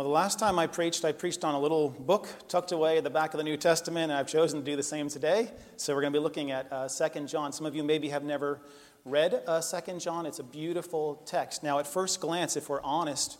Well, the last time I preached, I preached on a little book tucked away at the back of the New Testament, and I've chosen to do the same today. So we're going to be looking at uh, 2 John. Some of you maybe have never read uh, 2 John. It's a beautiful text. Now, at first glance, if we're honest,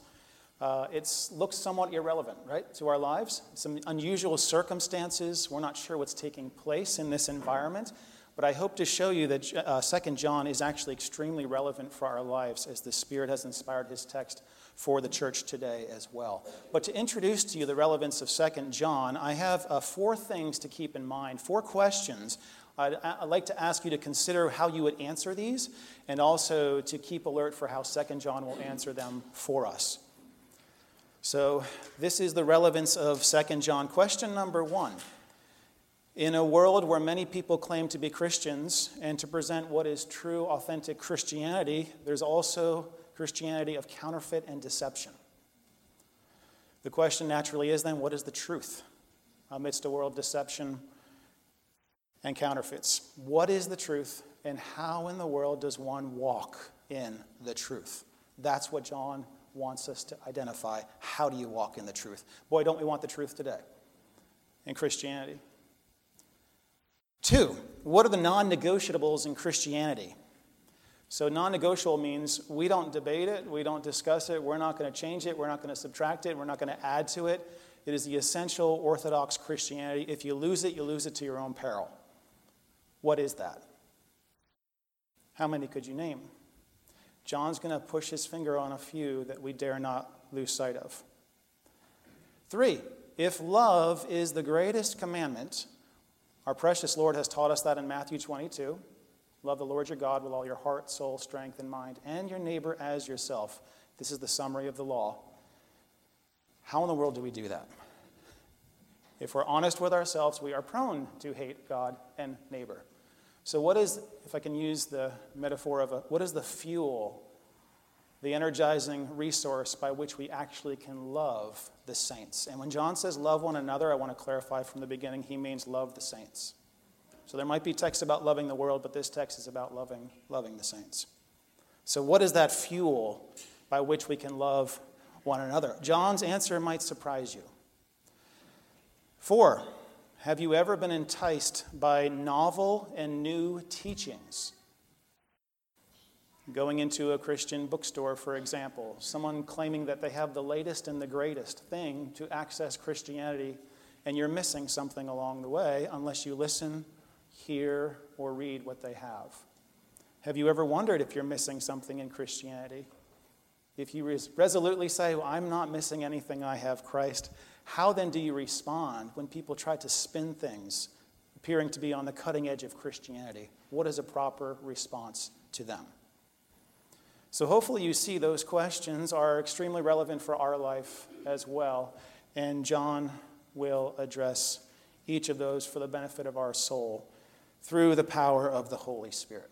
uh, it looks somewhat irrelevant, right, to our lives. Some unusual circumstances. We're not sure what's taking place in this environment. But I hope to show you that uh, 2 John is actually extremely relevant for our lives as the Spirit has inspired his text for the church today as well. But to introduce to you the relevance of 2nd John, I have uh, four things to keep in mind, four questions. I'd, I'd, like to ask you to consider how you would answer these and also to keep alert for how 2nd John will answer them for us. So, this is the relevance of 2nd John. Question number one. In a world where many people claim to be Christians and to present what is true, authentic Christianity, there's also Christianity of counterfeit and deception. The question naturally is then what is the truth amidst a world of deception and counterfeits? What is the truth, and how in the world does one walk in the truth? That's what John wants us to identify. How do you walk in the truth? Boy, don't we want the truth today in Christianity? Two, what are the non negotiables in Christianity? So, non negotiable means we don't debate it, we don't discuss it, we're not going to change it, we're not going to subtract it, we're not going to add to it. It is the essential Orthodox Christianity. If you lose it, you lose it to your own peril. What is that? How many could you name? John's going to push his finger on a few that we dare not lose sight of. Three, if love is the greatest commandment, our precious Lord has taught us that in Matthew 22. Love the Lord your God with all your heart, soul, strength, and mind, and your neighbor as yourself. This is the summary of the law. How in the world do we do that? If we're honest with ourselves, we are prone to hate God and neighbor. So, what is, if I can use the metaphor of a, what is the fuel, the energizing resource by which we actually can love the saints? And when John says love one another, I want to clarify from the beginning, he means love the saints. So there might be texts about loving the world, but this text is about loving, loving the saints. So, what is that fuel by which we can love one another? John's answer might surprise you. Four, have you ever been enticed by novel and new teachings? Going into a Christian bookstore, for example, someone claiming that they have the latest and the greatest thing to access Christianity, and you're missing something along the way unless you listen hear, or read what they have. Have you ever wondered if you're missing something in Christianity? If you res- resolutely say, well, I'm not missing anything, I have Christ, how then do you respond when people try to spin things appearing to be on the cutting edge of Christianity? What is a proper response to them? So, hopefully, you see those questions are extremely relevant for our life as well. And John will address each of those for the benefit of our soul through the power of the Holy Spirit.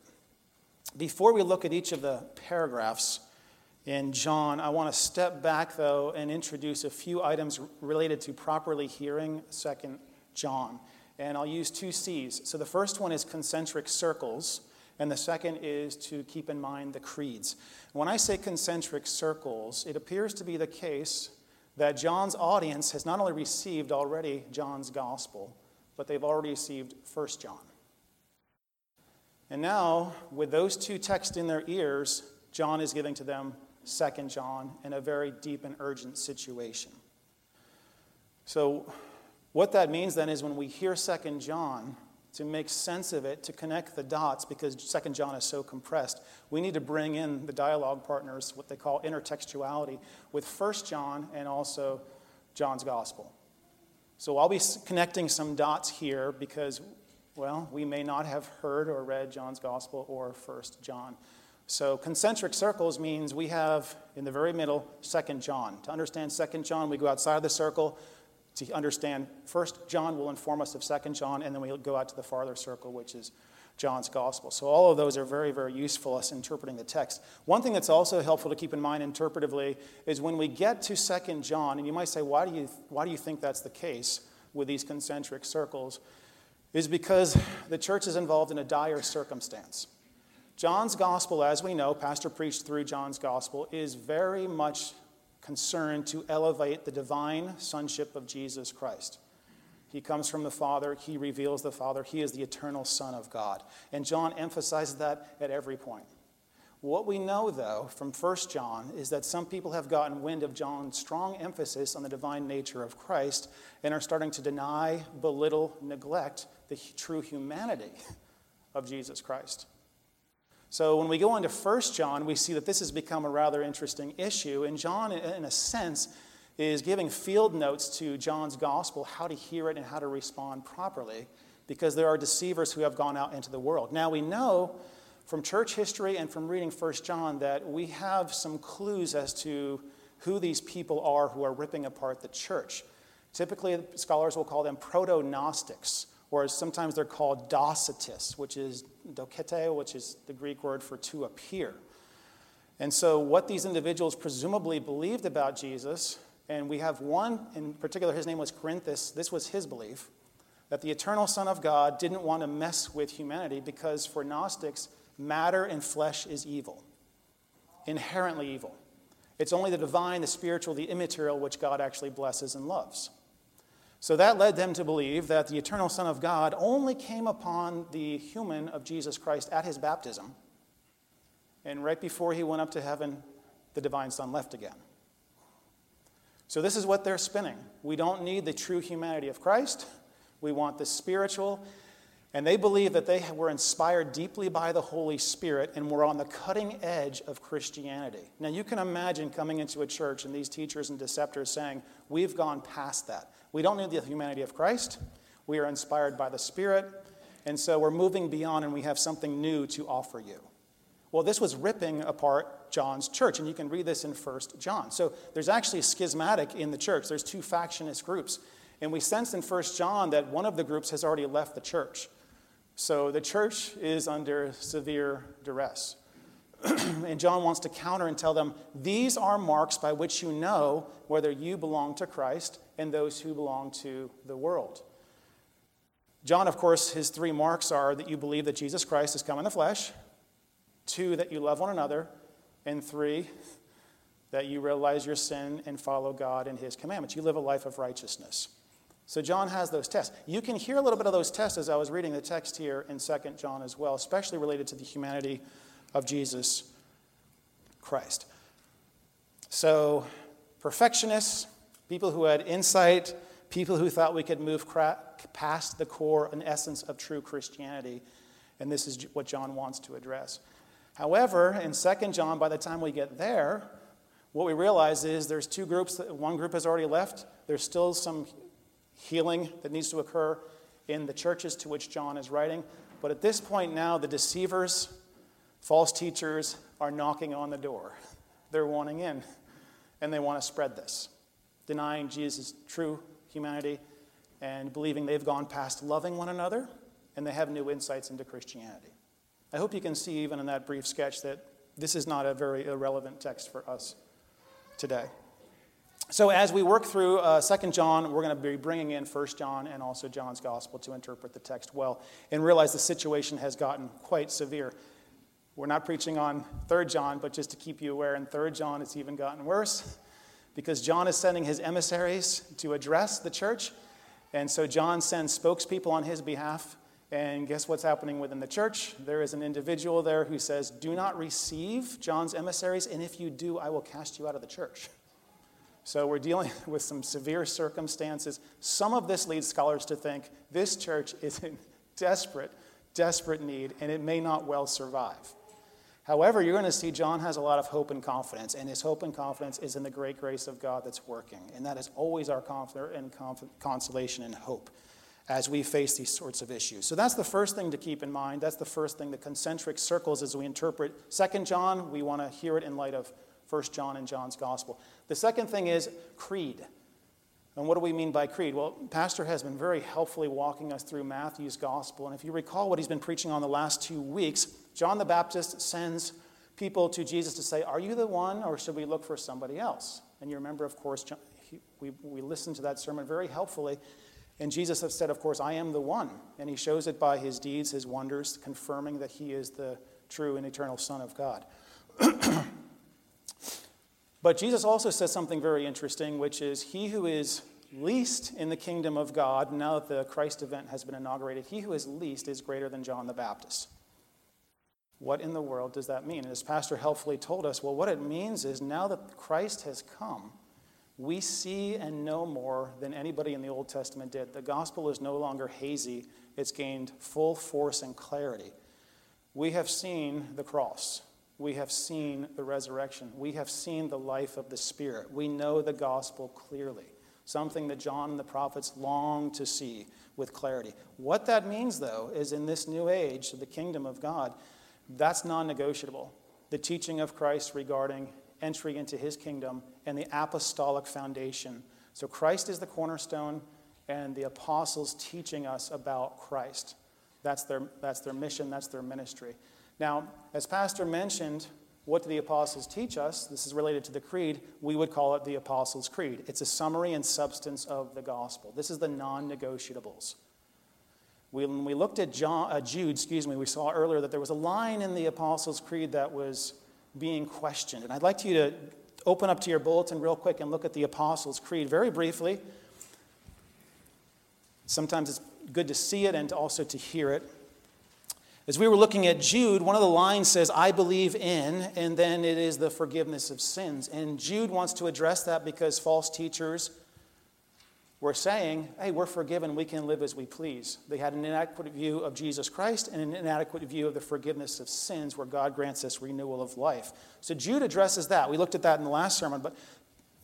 Before we look at each of the paragraphs in John, I want to step back, though, and introduce a few items related to properly hearing 2nd John. And I'll use two C's. So the first one is concentric circles, and the second is to keep in mind the creeds. When I say concentric circles, it appears to be the case that John's audience has not only received already John's gospel, but they've already received 1 John. And now, with those two texts in their ears, John is giving to them Second John in a very deep and urgent situation. So, what that means then is when we hear Second John, to make sense of it, to connect the dots, because Second John is so compressed, we need to bring in the dialogue partners, what they call intertextuality, with First John and also John's Gospel. So I'll be connecting some dots here because well, we may not have heard or read John's Gospel or First John. So concentric circles means we have in the very middle Second John. To understand Second John, we go outside of the circle. To understand First John will inform us of Second John, and then we go out to the farther circle, which is John's Gospel. So all of those are very, very useful us interpreting the text. One thing that's also helpful to keep in mind interpretively is when we get to Second John, and you might say, why do you, why do you think that's the case with these concentric circles? is because the church is involved in a dire circumstance. John's gospel, as we know, Pastor preached through John's gospel, is very much concerned to elevate the divine sonship of Jesus Christ. He comes from the Father, he reveals the Father, he is the eternal Son of God. And John emphasizes that at every point. What we know, though, from 1 John is that some people have gotten wind of John's strong emphasis on the divine nature of Christ and are starting to deny, belittle, neglect the true humanity of Jesus Christ. So when we go into 1 John, we see that this has become a rather interesting issue. And John, in a sense, is giving field notes to John's gospel, how to hear it and how to respond properly, because there are deceivers who have gone out into the world. Now we know from church history and from reading 1 John that we have some clues as to who these people are who are ripping apart the church. Typically, scholars will call them proto Gnostics, or sometimes they're called Docetists, which is dokete, which is the Greek word for to appear. And so, what these individuals presumably believed about Jesus and we have one in particular, his name was Cerinthus. This was his belief that the eternal Son of God didn't want to mess with humanity because for Gnostics, matter and flesh is evil, inherently evil. It's only the divine, the spiritual, the immaterial which God actually blesses and loves. So that led them to believe that the eternal Son of God only came upon the human of Jesus Christ at his baptism. And right before he went up to heaven, the divine Son left again. So, this is what they're spinning. We don't need the true humanity of Christ, we want the spiritual. And they believe that they were inspired deeply by the Holy Spirit and were on the cutting edge of Christianity. Now, you can imagine coming into a church and these teachers and deceptors saying, We've gone past that. We don't need the humanity of Christ. We are inspired by the Spirit. And so we're moving beyond and we have something new to offer you. Well, this was ripping apart John's church, and you can read this in 1 John. So there's actually schismatic in the church. There's two factionist groups. And we sense in 1 John that one of the groups has already left the church. So the church is under severe duress. and John wants to counter and tell them these are marks by which you know whether you belong to Christ and those who belong to the world. John, of course, his three marks are that you believe that Jesus Christ has come in the flesh, Two, that you love one another. And three, that you realize your sin and follow God and His commandments. You live a life of righteousness. So John has those tests. You can hear a little bit of those tests as I was reading the text here in 2 John as well, especially related to the humanity of Jesus Christ. So, perfectionists, people who had insight, people who thought we could move past the core and essence of true Christianity. And this is what John wants to address. However, in 2 John, by the time we get there, what we realize is there's two groups. that One group has already left. There's still some healing that needs to occur in the churches to which John is writing. But at this point now, the deceivers, false teachers, are knocking on the door. They're wanting in, and they want to spread this, denying Jesus' true humanity and believing they've gone past loving one another and they have new insights into Christianity. I hope you can see, even in that brief sketch, that this is not a very irrelevant text for us today. So, as we work through uh, 2 John, we're going to be bringing in 1 John and also John's Gospel to interpret the text well and realize the situation has gotten quite severe. We're not preaching on 3 John, but just to keep you aware, in 3 John, it's even gotten worse because John is sending his emissaries to address the church. And so, John sends spokespeople on his behalf and guess what's happening within the church? There is an individual there who says, Do not receive John's emissaries, and if you do, I will cast you out of the church. So we're dealing with some severe circumstances. Some of this leads scholars to think this church is in desperate, desperate need, and it may not well survive. However, you're going to see John has a lot of hope and confidence, and his hope and confidence is in the great grace of God that's working. And that is always our comfort and consolation and hope as we face these sorts of issues. So that's the first thing to keep in mind. That's the first thing, the concentric circles as we interpret 2 John. We want to hear it in light of 1 John and John's gospel. The second thing is creed. And what do we mean by creed? Well, Pastor has been very helpfully walking us through Matthew's gospel. And if you recall what he's been preaching on the last two weeks, John the Baptist sends people to Jesus to say, Are you the one, or should we look for somebody else? And you remember, of course, John, he, we, we listened to that sermon very helpfully. And Jesus has said, of course, I am the one. And he shows it by his deeds, his wonders, confirming that he is the true and eternal Son of God. But Jesus also says something very interesting, which is He who is least in the kingdom of God, now that the Christ event has been inaugurated, he who is least is greater than John the Baptist. What in the world does that mean? And as Pastor helpfully told us, well, what it means is now that Christ has come, we see and know more than anybody in the Old Testament did. The gospel is no longer hazy, it's gained full force and clarity. We have seen the cross. We have seen the resurrection. We have seen the life of the Spirit. We know the gospel clearly, something that John and the prophets long to see with clarity. What that means, though, is in this new age, the kingdom of God, that's non negotiable. The teaching of Christ regarding entry into his kingdom and the apostolic foundation. So Christ is the cornerstone, and the apostles teaching us about Christ. That's their, that's their mission, that's their ministry. Now, as Pastor mentioned, what do the apostles teach us? This is related to the creed. We would call it the Apostles' Creed. It's a summary and substance of the gospel. This is the non negotiables. When we looked at John, uh, Jude, excuse me, we saw earlier that there was a line in the Apostles' Creed that was being questioned. And I'd like you to open up to your bulletin real quick and look at the Apostles' Creed very briefly. Sometimes it's good to see it and also to hear it. As we were looking at Jude, one of the lines says, I believe in, and then it is the forgiveness of sins. And Jude wants to address that because false teachers were saying, hey, we're forgiven, we can live as we please. They had an inadequate view of Jesus Christ and an inadequate view of the forgiveness of sins where God grants us renewal of life. So Jude addresses that. We looked at that in the last sermon, but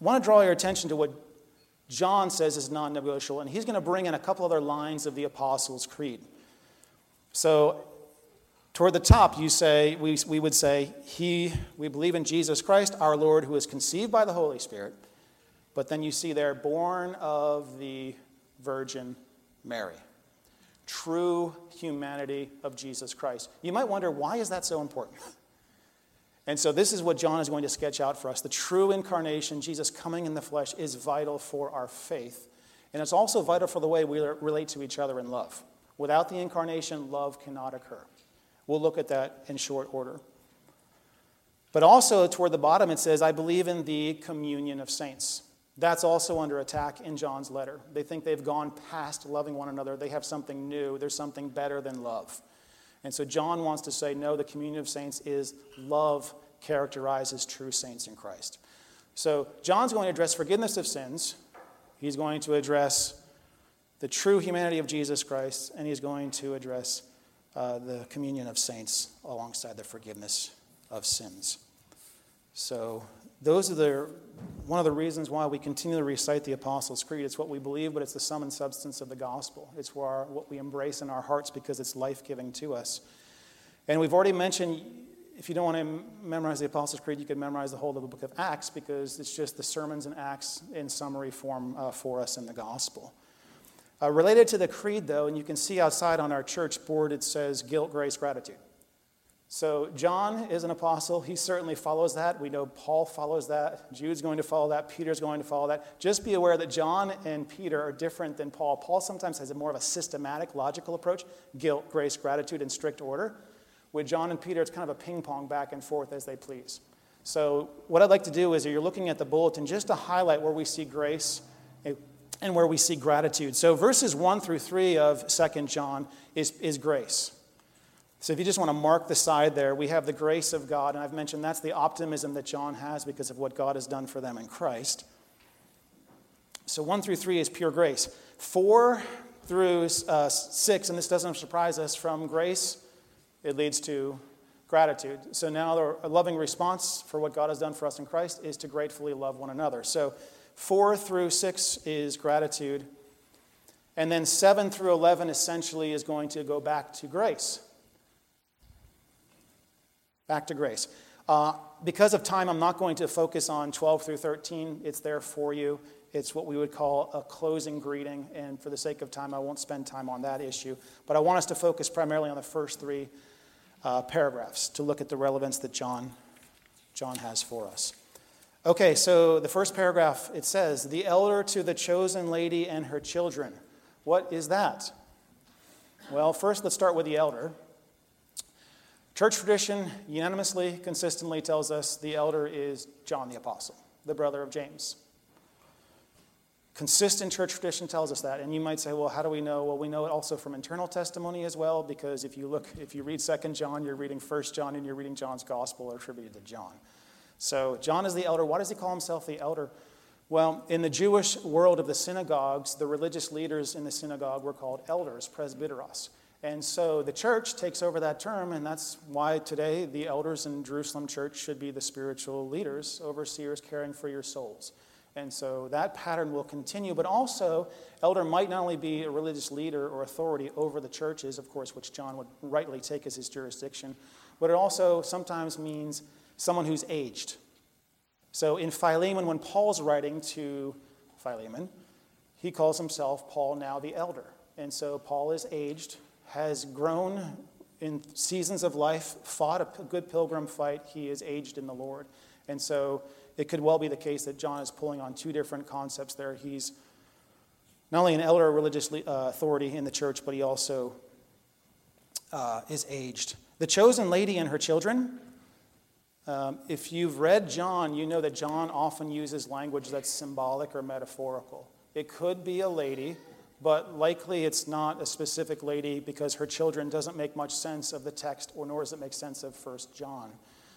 I want to draw your attention to what John says is non negotiable, and he's going to bring in a couple other lines of the Apostles' Creed. So Toward the top, you say, we, we would say, He, we believe in Jesus Christ, our Lord, who is conceived by the Holy Spirit. But then you see there, born of the Virgin Mary. True humanity of Jesus Christ. You might wonder, why is that so important? And so, this is what John is going to sketch out for us. The true incarnation, Jesus coming in the flesh, is vital for our faith. And it's also vital for the way we relate to each other in love. Without the incarnation, love cannot occur. We'll look at that in short order. But also, toward the bottom, it says, I believe in the communion of saints. That's also under attack in John's letter. They think they've gone past loving one another. They have something new. There's something better than love. And so John wants to say, no, the communion of saints is love characterizes true saints in Christ. So John's going to address forgiveness of sins. He's going to address the true humanity of Jesus Christ, and he's going to address uh, the communion of saints alongside the forgiveness of sins. So, those are the, one of the reasons why we continue to recite the Apostles' Creed. It's what we believe, but it's the sum and substance of the gospel. It's our, what we embrace in our hearts because it's life giving to us. And we've already mentioned if you don't want to memorize the Apostles' Creed, you could memorize the whole of the book of Acts because it's just the sermons and Acts in summary form uh, for us in the gospel. Uh, related to the creed, though, and you can see outside on our church board, it says guilt, grace, gratitude. So John is an apostle. He certainly follows that. We know Paul follows that. Jude's going to follow that. Peter's going to follow that. Just be aware that John and Peter are different than Paul. Paul sometimes has a more of a systematic, logical approach guilt, grace, gratitude, in strict order. With John and Peter, it's kind of a ping pong back and forth as they please. So, what I'd like to do is, you're looking at the bulletin, just to highlight where we see grace and where we see gratitude. So, verses 1 through 3 of 2 John is, is grace. So, if you just want to mark the side there, we have the grace of God, and I've mentioned that's the optimism that John has because of what God has done for them in Christ. So, 1 through 3 is pure grace. 4 through uh, 6, and this doesn't surprise us, from grace, it leads to gratitude. So, now a loving response for what God has done for us in Christ is to gratefully love one another. So, 4 through 6 is gratitude. And then 7 through 11 essentially is going to go back to grace. Back to grace. Uh, because of time, I'm not going to focus on 12 through 13. It's there for you. It's what we would call a closing greeting. And for the sake of time, I won't spend time on that issue. But I want us to focus primarily on the first three uh, paragraphs to look at the relevance that John, John has for us. Okay, so the first paragraph it says, The elder to the chosen lady and her children. What is that? Well, first let's start with the elder. Church tradition unanimously, consistently tells us the elder is John the Apostle. the brother of James. Consistent church tradition tells us that. And you might say, well, how do we know? Well, we know it also from internal testimony as well, because if you look, if you read 2 John, you're reading 1 John and you're reading John's gospel attributed to John. So John is the elder. Why does he call himself the elder? Well, in the Jewish world of the synagogues, the religious leaders in the synagogue were called elders, presbyteros. And so the church takes over that term, and that's why today the elders in Jerusalem church should be the spiritual leaders, overseers caring for your souls. And so that pattern will continue, but also, elder might not only be a religious leader or authority over the churches, of course, which John would rightly take as his jurisdiction, but it also sometimes means someone who's aged. So in Philemon, when Paul's writing to Philemon, he calls himself Paul now the elder. And so Paul is aged, has grown in seasons of life, fought a good pilgrim fight. He is aged in the Lord. And so it could well be the case that John is pulling on two different concepts there. He's not only an elder religious uh, authority in the church, but he also uh, is aged. The chosen lady and her children. Um, if you've read John, you know that John often uses language that's symbolic or metaphorical. It could be a lady, but likely it's not a specific lady because her children doesn't make much sense of the text, or nor does it make sense of First John.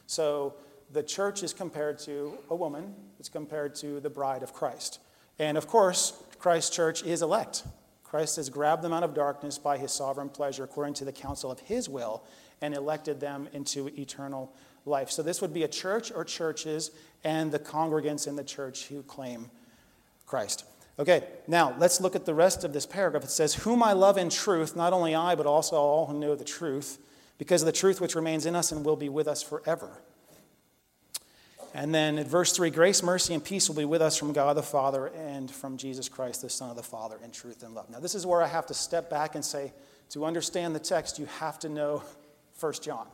So the church is compared to a woman, it's compared to the bride of Christ. And of course, Christ's church is elect. Christ has grabbed them out of darkness by his sovereign pleasure according to the counsel of his will and elected them into eternal life. So this would be a church or churches and the congregants in the church who claim Christ. Okay, now let's look at the rest of this paragraph. It says, Whom I love in truth, not only I, but also all who know the truth, because of the truth which remains in us and will be with us forever. And then at verse 3 grace, mercy, and peace will be with us from God the Father and from Jesus Christ, the Son of the Father, in truth and love. Now, this is where I have to step back and say, to understand the text, you have to know 1 John.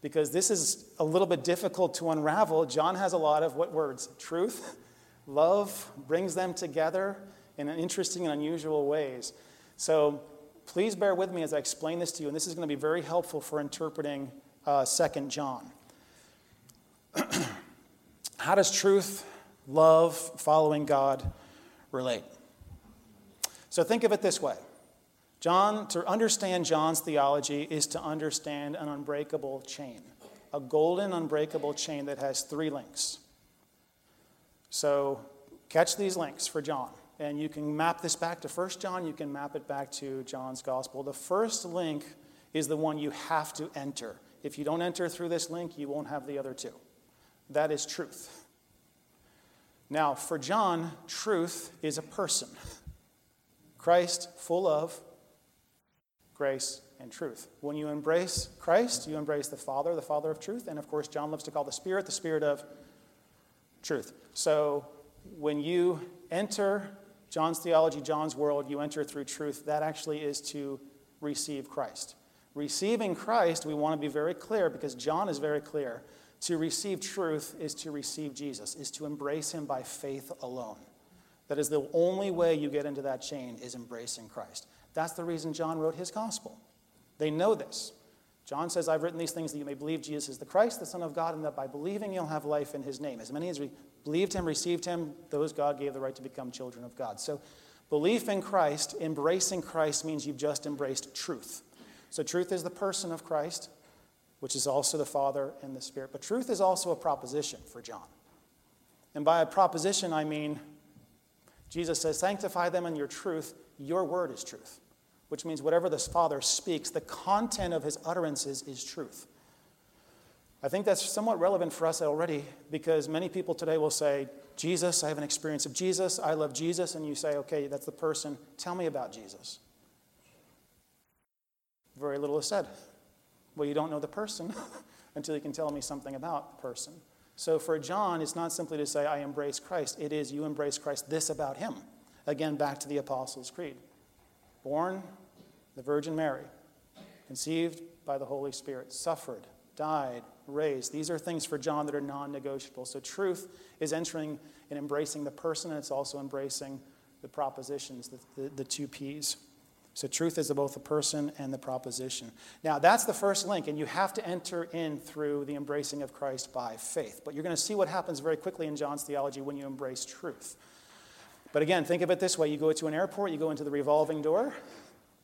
Because this is a little bit difficult to unravel. John has a lot of what words? Truth, love, brings them together in interesting and unusual ways. So please bear with me as I explain this to you, and this is going to be very helpful for interpreting uh, 2 John. How does truth, love, following God relate? So think of it this way John, to understand John's theology is to understand an unbreakable chain, a golden unbreakable chain that has three links. So catch these links for John. And you can map this back to 1 John, you can map it back to John's gospel. The first link is the one you have to enter. If you don't enter through this link, you won't have the other two. That is truth. Now, for John, truth is a person. Christ, full of grace and truth. When you embrace Christ, you embrace the Father, the Father of truth, and of course, John loves to call the Spirit the Spirit of truth. So, when you enter John's theology, John's world, you enter through truth. That actually is to receive Christ. Receiving Christ, we want to be very clear because John is very clear. To receive truth is to receive Jesus, is to embrace him by faith alone. That is the only way you get into that chain is embracing Christ. That's the reason John wrote his gospel. They know this. John says, I've written these things that you may believe Jesus is the Christ, the Son of God, and that by believing you'll have life in his name. As many as we believed him, received him, those God gave the right to become children of God. So, belief in Christ, embracing Christ, means you've just embraced truth. So, truth is the person of Christ, which is also the Father and the Spirit. But truth is also a proposition for John. And by a proposition, I mean, Jesus says, Sanctify them in your truth. Your word is truth, which means whatever the Father speaks, the content of his utterances is truth. I think that's somewhat relevant for us already because many people today will say, Jesus, I have an experience of Jesus, I love Jesus, and you say, okay, that's the person. Tell me about Jesus. Very little is said. Well, you don't know the person until you can tell me something about the person. So for John, it's not simply to say, I embrace Christ. It is, you embrace Christ, this about him. Again, back to the Apostles' Creed. Born the Virgin Mary, conceived by the Holy Spirit, suffered, died, raised. These are things for John that are non negotiable. So truth is entering and embracing the person, and it's also embracing the propositions, the, the, the two P's. So, truth is both the person and the proposition. Now, that's the first link, and you have to enter in through the embracing of Christ by faith. But you're going to see what happens very quickly in John's theology when you embrace truth. But again, think of it this way you go to an airport, you go into the revolving door.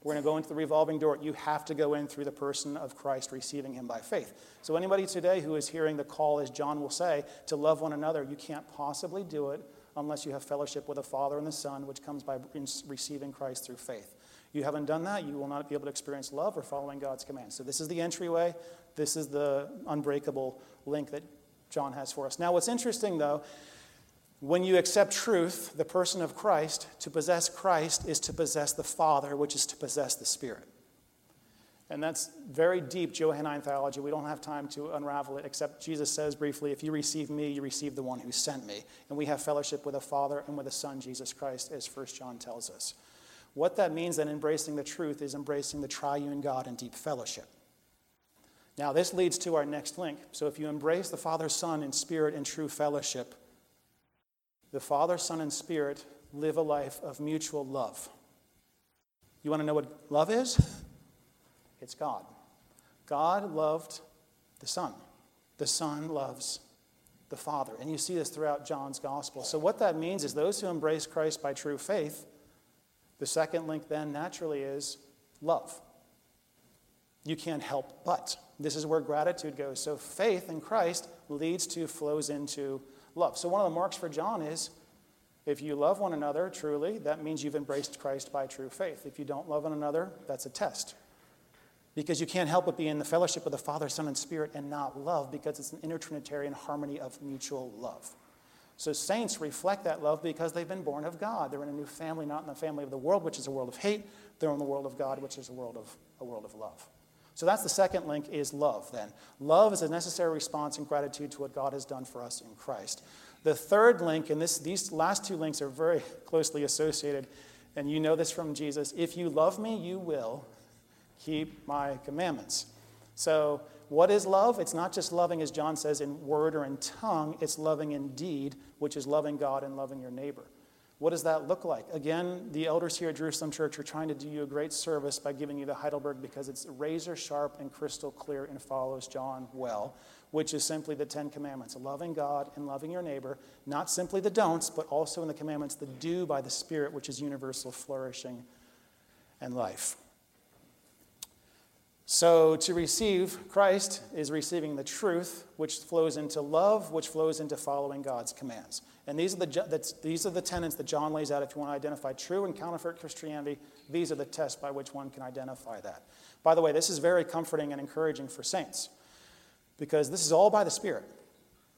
We're going to go into the revolving door. You have to go in through the person of Christ, receiving him by faith. So, anybody today who is hearing the call, as John will say, to love one another, you can't possibly do it unless you have fellowship with the Father and the Son, which comes by receiving Christ through faith. You haven't done that, you will not be able to experience love or following God's commands. So, this is the entryway. This is the unbreakable link that John has for us. Now, what's interesting, though, when you accept truth, the person of Christ, to possess Christ is to possess the Father, which is to possess the Spirit. And that's very deep Johannine theology. We don't have time to unravel it, except Jesus says briefly, If you receive me, you receive the one who sent me. And we have fellowship with the Father and with the Son, Jesus Christ, as 1 John tells us. What that means then, embracing the truth, is embracing the triune God in deep fellowship. Now, this leads to our next link. So, if you embrace the Father, Son, and Spirit in true fellowship, the Father, Son, and Spirit live a life of mutual love. You want to know what love is? It's God. God loved the Son. The Son loves the Father. And you see this throughout John's Gospel. So, what that means is those who embrace Christ by true faith, the second link then naturally is love. You can't help but. This is where gratitude goes. So, faith in Christ leads to, flows into love. So, one of the marks for John is if you love one another truly, that means you've embraced Christ by true faith. If you don't love one another, that's a test because you can't help but be in the fellowship of the Father, Son, and Spirit and not love because it's an intertrinitarian harmony of mutual love. So saints reflect that love because they've been born of God. They're in a new family, not in the family of the world, which is a world of hate. They're in the world of God, which is a world of, a world of love. So that's the second link is love then. Love is a necessary response and gratitude to what God has done for us in Christ. The third link, and this, these last two links are very closely associated, and you know this from Jesus if you love me, you will keep my commandments. So, what is love? It's not just loving, as John says, in word or in tongue, it's loving in deed, which is loving God and loving your neighbor. What does that look like? Again, the elders here at Jerusalem Church are trying to do you a great service by giving you the Heidelberg because it's razor sharp and crystal clear and follows John well, which is simply the Ten Commandments loving God and loving your neighbor, not simply the don'ts, but also in the commandments the do by the Spirit, which is universal flourishing and life. So, to receive Christ is receiving the truth, which flows into love, which flows into following God's commands. And these are the, these are the tenets that John lays out if you want to identify true and counterfeit Christianity. These are the tests by which one can identify that. By the way, this is very comforting and encouraging for saints because this is all by the Spirit,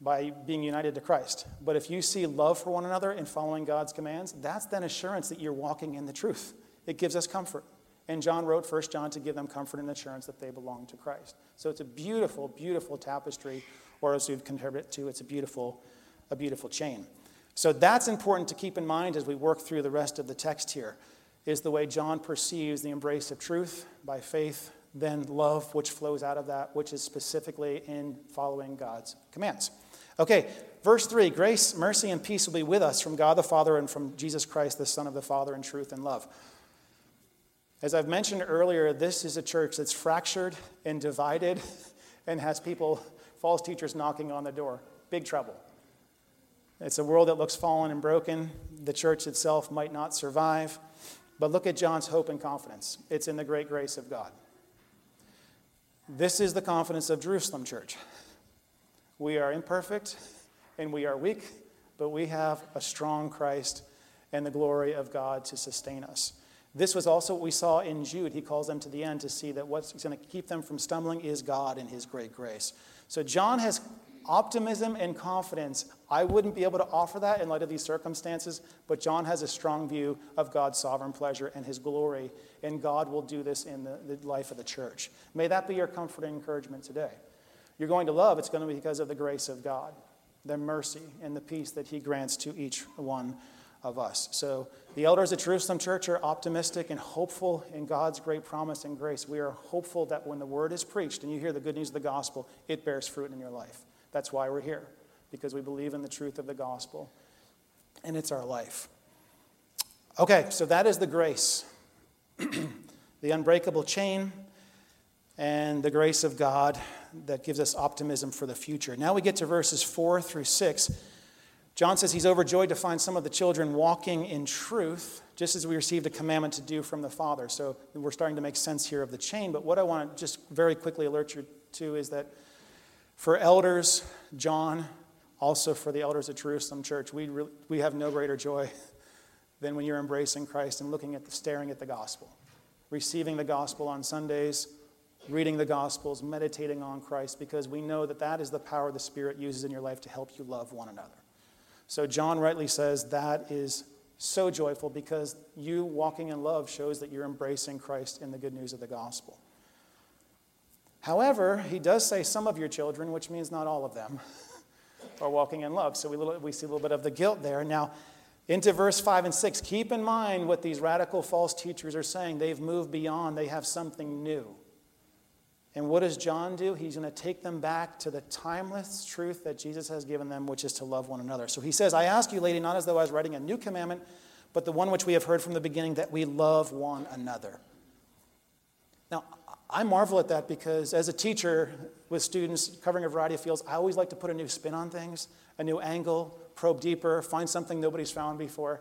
by being united to Christ. But if you see love for one another and following God's commands, that's then assurance that you're walking in the truth. It gives us comfort. And John wrote 1 John to give them comfort and assurance that they belong to Christ. So it's a beautiful, beautiful tapestry, or as we've compared it to, it's a beautiful, a beautiful chain. So that's important to keep in mind as we work through the rest of the text here, is the way John perceives the embrace of truth by faith, then love, which flows out of that, which is specifically in following God's commands. Okay, verse 3 Grace, mercy, and peace will be with us from God the Father and from Jesus Christ, the Son of the Father, in truth and love. As I've mentioned earlier, this is a church that's fractured and divided and has people, false teachers knocking on the door. Big trouble. It's a world that looks fallen and broken. The church itself might not survive. But look at John's hope and confidence. It's in the great grace of God. This is the confidence of Jerusalem Church. We are imperfect and we are weak, but we have a strong Christ and the glory of God to sustain us. This was also what we saw in Jude. He calls them to the end to see that what's going to keep them from stumbling is God and His great grace. So John has optimism and confidence. I wouldn't be able to offer that in light of these circumstances, but John has a strong view of God's sovereign pleasure and His glory, and God will do this in the, the life of the church. May that be your comfort and encouragement today. You're going to love, it's going to be because of the grace of God, the mercy, and the peace that He grants to each one of us. So the elders at Jerusalem Church are optimistic and hopeful in God's great promise and grace. We are hopeful that when the word is preached and you hear the good news of the gospel, it bears fruit in your life. That's why we're here, because we believe in the truth of the gospel, and it's our life. Okay, so that is the grace. the unbreakable chain, and the grace of God that gives us optimism for the future. Now we get to verses 4 through 6. John says he's overjoyed to find some of the children walking in truth, just as we received a commandment to do from the Father. So we're starting to make sense here of the chain. But what I want to just very quickly alert you to is that for elders, John, also for the elders at Jerusalem Church, we, re- we have no greater joy than when you're embracing Christ and looking at the, staring at the gospel, receiving the gospel on Sundays, reading the gospels, meditating on Christ, because we know that that is the power the Spirit uses in your life to help you love one another. So John rightly says that is so joyful because you walking in love shows that you're embracing Christ in the good news of the gospel. However, he does say some of your children, which means not all of them, are walking in love. So we, we see a little bit of the guilt there. Now, into verse 5 and 6, keep in mind what these radical false teachers are saying. They've moved beyond, they have something new. And what does John do? He's going to take them back to the timeless truth that Jesus has given them, which is to love one another. So he says, I ask you, lady, not as though I was writing a new commandment, but the one which we have heard from the beginning, that we love one another. I marvel at that because as a teacher with students covering a variety of fields, I always like to put a new spin on things, a new angle, probe deeper, find something nobody's found before.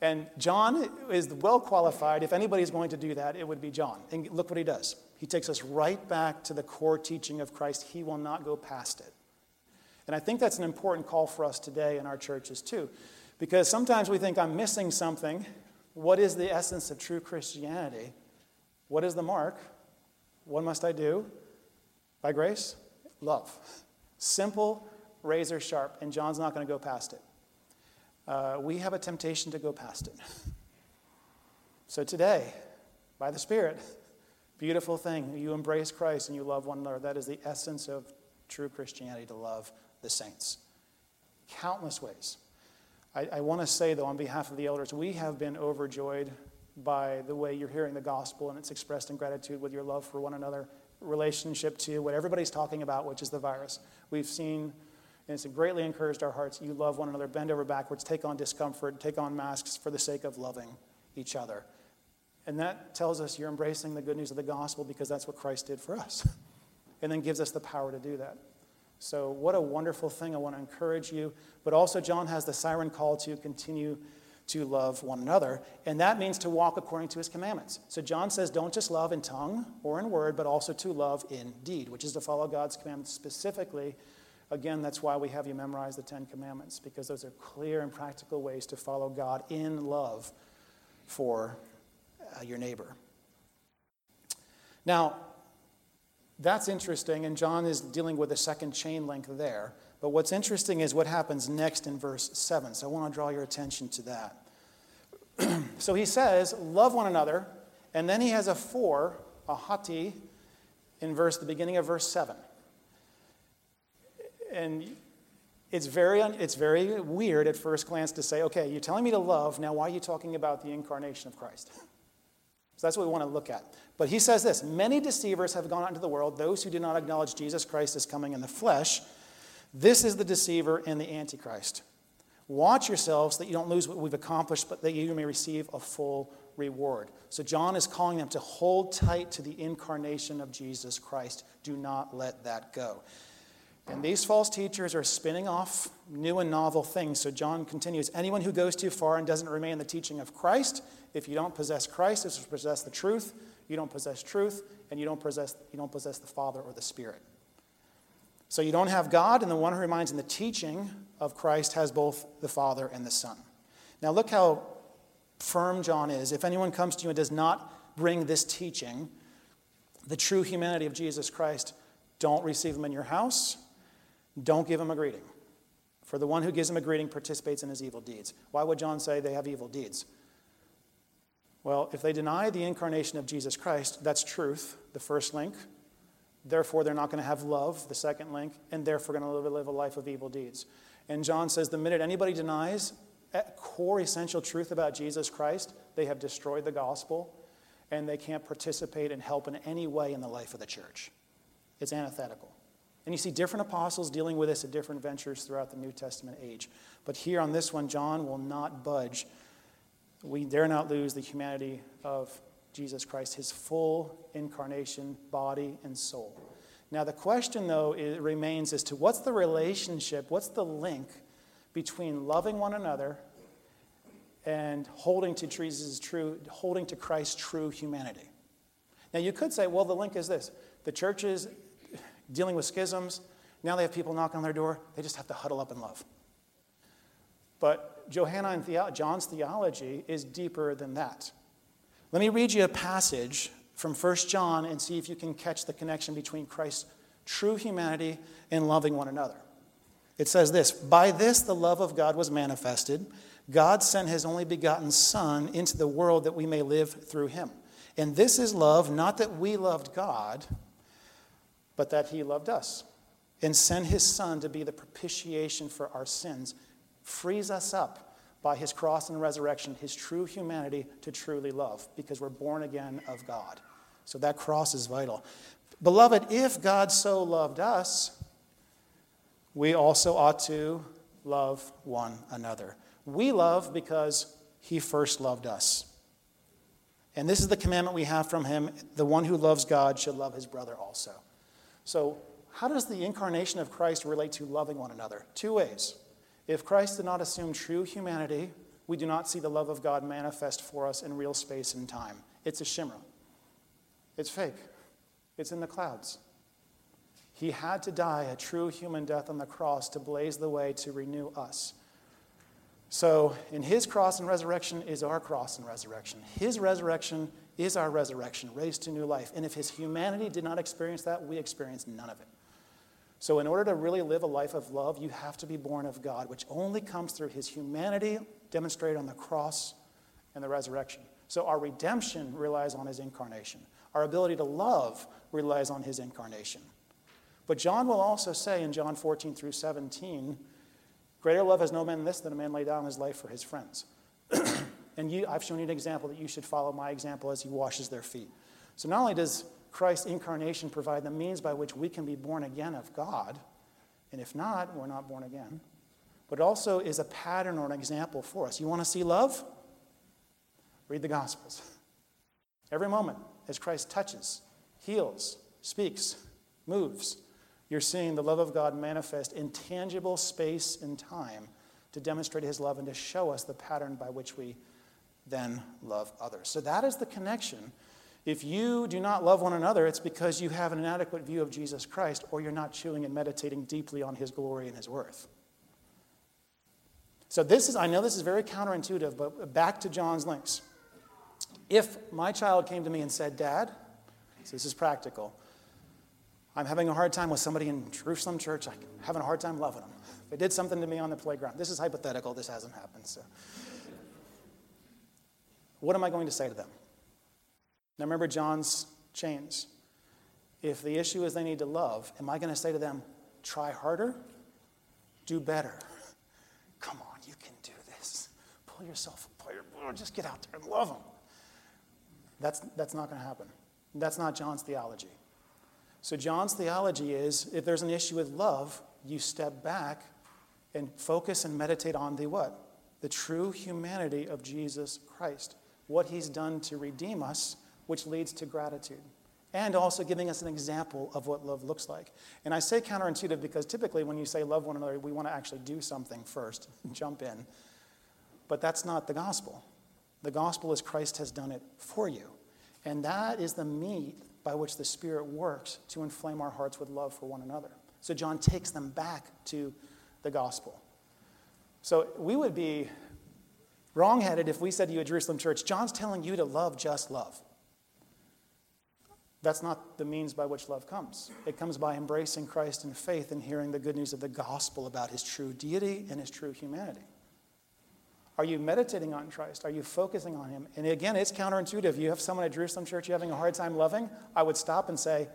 And John is well qualified. If anybody's going to do that, it would be John. And look what he does. He takes us right back to the core teaching of Christ. He will not go past it. And I think that's an important call for us today in our churches, too. Because sometimes we think I'm missing something. What is the essence of true Christianity? What is the mark? What must I do? By grace? Love. Simple, razor sharp, and John's not going to go past it. Uh, we have a temptation to go past it. So today, by the Spirit, beautiful thing, you embrace Christ and you love one another. That is the essence of true Christianity to love the saints. Countless ways. I, I want to say, though, on behalf of the elders, we have been overjoyed by the way you're hearing the gospel and it's expressed in gratitude with your love for one another, relationship to what everybody's talking about, which is the virus. We've seen, and it's greatly encouraged our hearts, you love one another, bend over backwards, take on discomfort, take on masks for the sake of loving each other. And that tells us you're embracing the good news of the gospel because that's what Christ did for us. And then gives us the power to do that. So, what a wonderful thing. I want to encourage you. But also, John has the siren call to continue to love one another. And that means to walk according to his commandments. So John says, don't just love in tongue or in word, but also to love in deed, which is to follow God's commandments specifically. Again, that's why we have you memorize the Ten Commandments, because those are clear and practical ways to follow God in love for uh, your neighbor. Now, that's interesting, and John is dealing with a second chain link there. But what's interesting is what happens next in verse 7. So I want to draw your attention to that. so he says, Love one another. And then he has a for, a hoti, in verse, the beginning of verse 7. And it's very, it's very weird at first glance to say, okay, you're telling me to love, now why are you talking about the incarnation of Christ? So that's what we want to look at. But he says this Many deceivers have gone out into the world, those who do not acknowledge Jesus Christ as coming in the flesh. This is the deceiver and the antichrist. Watch yourselves that you don't lose what we've accomplished, but that you may receive a full reward. So, John is calling them to hold tight to the incarnation of Jesus Christ. Do not let that go. And these false teachers are spinning off new and novel things. So, John continues Anyone who goes too far and doesn't remain in the teaching of Christ, if you don't possess Christ, if you possess the truth, you don't possess truth, and you don't possess, you don't possess the Father or the Spirit. So you don't have God, and the one who remains in the teaching of Christ has both the Father and the Son. Now, look how firm John is. If anyone comes to you and does not bring this teaching, the true humanity of Jesus Christ, don't receive him in your house, don't give him a greeting. For the one who gives him a greeting participates in his evil deeds. Why would John say they have evil deeds? Well, if they deny the incarnation of Jesus Christ, that's truth, the first link. Therefore, they're not going to have love, the second link, and therefore going to live a life of evil deeds. And John says the minute anybody denies core essential truth about Jesus Christ, they have destroyed the gospel and they can't participate and help in any way in the life of the church. It's antithetical. And you see different apostles dealing with this at different ventures throughout the New Testament age. But here on this one, John will not budge. We dare not lose the humanity of Jesus Christ, his full incarnation, body and soul. Now, the question, though, remains as to what's the relationship, what's the link between loving one another and holding to Jesus' true, holding to Christ's true humanity. Now, you could say, well, the link is this the church is dealing with schisms. Now they have people knocking on their door. They just have to huddle up in love. But Johannine John's theology is deeper than that. Let me read you a passage from 1 John and see if you can catch the connection between Christ's true humanity and loving one another. It says this By this the love of God was manifested. God sent his only begotten Son into the world that we may live through him. And this is love, not that we loved God, but that he loved us and sent his Son to be the propitiation for our sins, frees us up by his cross and resurrection, his true humanity to truly love, because we're born again of God. So that cross is vital. Beloved, if God so loved us, we also ought to love one another. We love because he first loved us. And this is the commandment we have from him the one who loves God should love his brother also. So, how does the incarnation of Christ relate to loving one another? Two ways. If Christ did not assume true humanity, we do not see the love of God manifest for us in real space and time. It's a shimmer, it's fake, it's in the clouds. He had to die a true human death on the cross to blaze the way to renew us. So, in his cross and resurrection is our cross and resurrection. His resurrection is our resurrection, raised to new life. And if his humanity did not experience that, we experience none of it. So, in order to really live a life of love, you have to be born of God, which only comes through his humanity demonstrated on the cross and the resurrection. So, our redemption relies on his incarnation. Our ability to love relies on his incarnation. But John will also say in John 14 through 17, Greater love has no man than this, than a man lay down his life for his friends. and you, I've shown you an example that you should follow my example as he washes their feet. So not only does Christ's incarnation provide the means by which we can be born again of God, and if not, we're not born again, but it also is a pattern or an example for us. You want to see love? Read the Gospels. Every moment, as Christ touches, heals, speaks, moves, you're seeing the love of God manifest in tangible space and time to demonstrate his love and to show us the pattern by which we then love others. So that is the connection. If you do not love one another, it's because you have an inadequate view of Jesus Christ or you're not chewing and meditating deeply on his glory and his worth. So this is I know this is very counterintuitive, but back to John's links. If my child came to me and said, "Dad, so this is practical. I'm having a hard time with somebody in Jerusalem church. I'm having a hard time loving them. They did something to me on the playground. This is hypothetical. This hasn't happened. So, what am I going to say to them? Now, remember John's chains. If the issue is they need to love, am I going to say to them, try harder? Do better. Come on, you can do this. Pull yourself apart. Just get out there and love them. That's, that's not going to happen. That's not John's theology. So, John's theology is if there's an issue with love, you step back and focus and meditate on the what? The true humanity of Jesus Christ, what he's done to redeem us, which leads to gratitude, and also giving us an example of what love looks like. And I say counterintuitive because typically when you say love one another, we want to actually do something first, jump in. But that's not the gospel. The gospel is Christ has done it for you. And that is the meat by which the Spirit works to inflame our hearts with love for one another. So John takes them back to the gospel. So we would be wrongheaded if we said to you at Jerusalem Church, John's telling you to love just love. That's not the means by which love comes. It comes by embracing Christ in faith and hearing the good news of the gospel about his true deity and his true humanity. Are you meditating on Christ? Are you focusing on Him? And again, it's counterintuitive. You have someone at Jerusalem Church you're having a hard time loving, I would stop and say,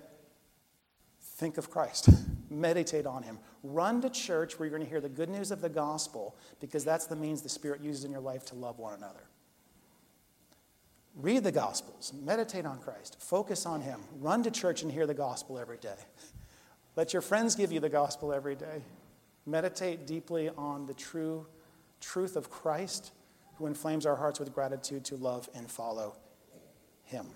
think of Christ. Meditate on Him. Run to church where you're going to hear the good news of the gospel because that's the means the Spirit uses in your life to love one another. Read the Gospels, meditate on Christ, focus on Him. Run to church and hear the gospel every day. Let your friends give you the gospel every day. Meditate deeply on the true truth of Christ, who inflames our hearts with gratitude to love and follow him.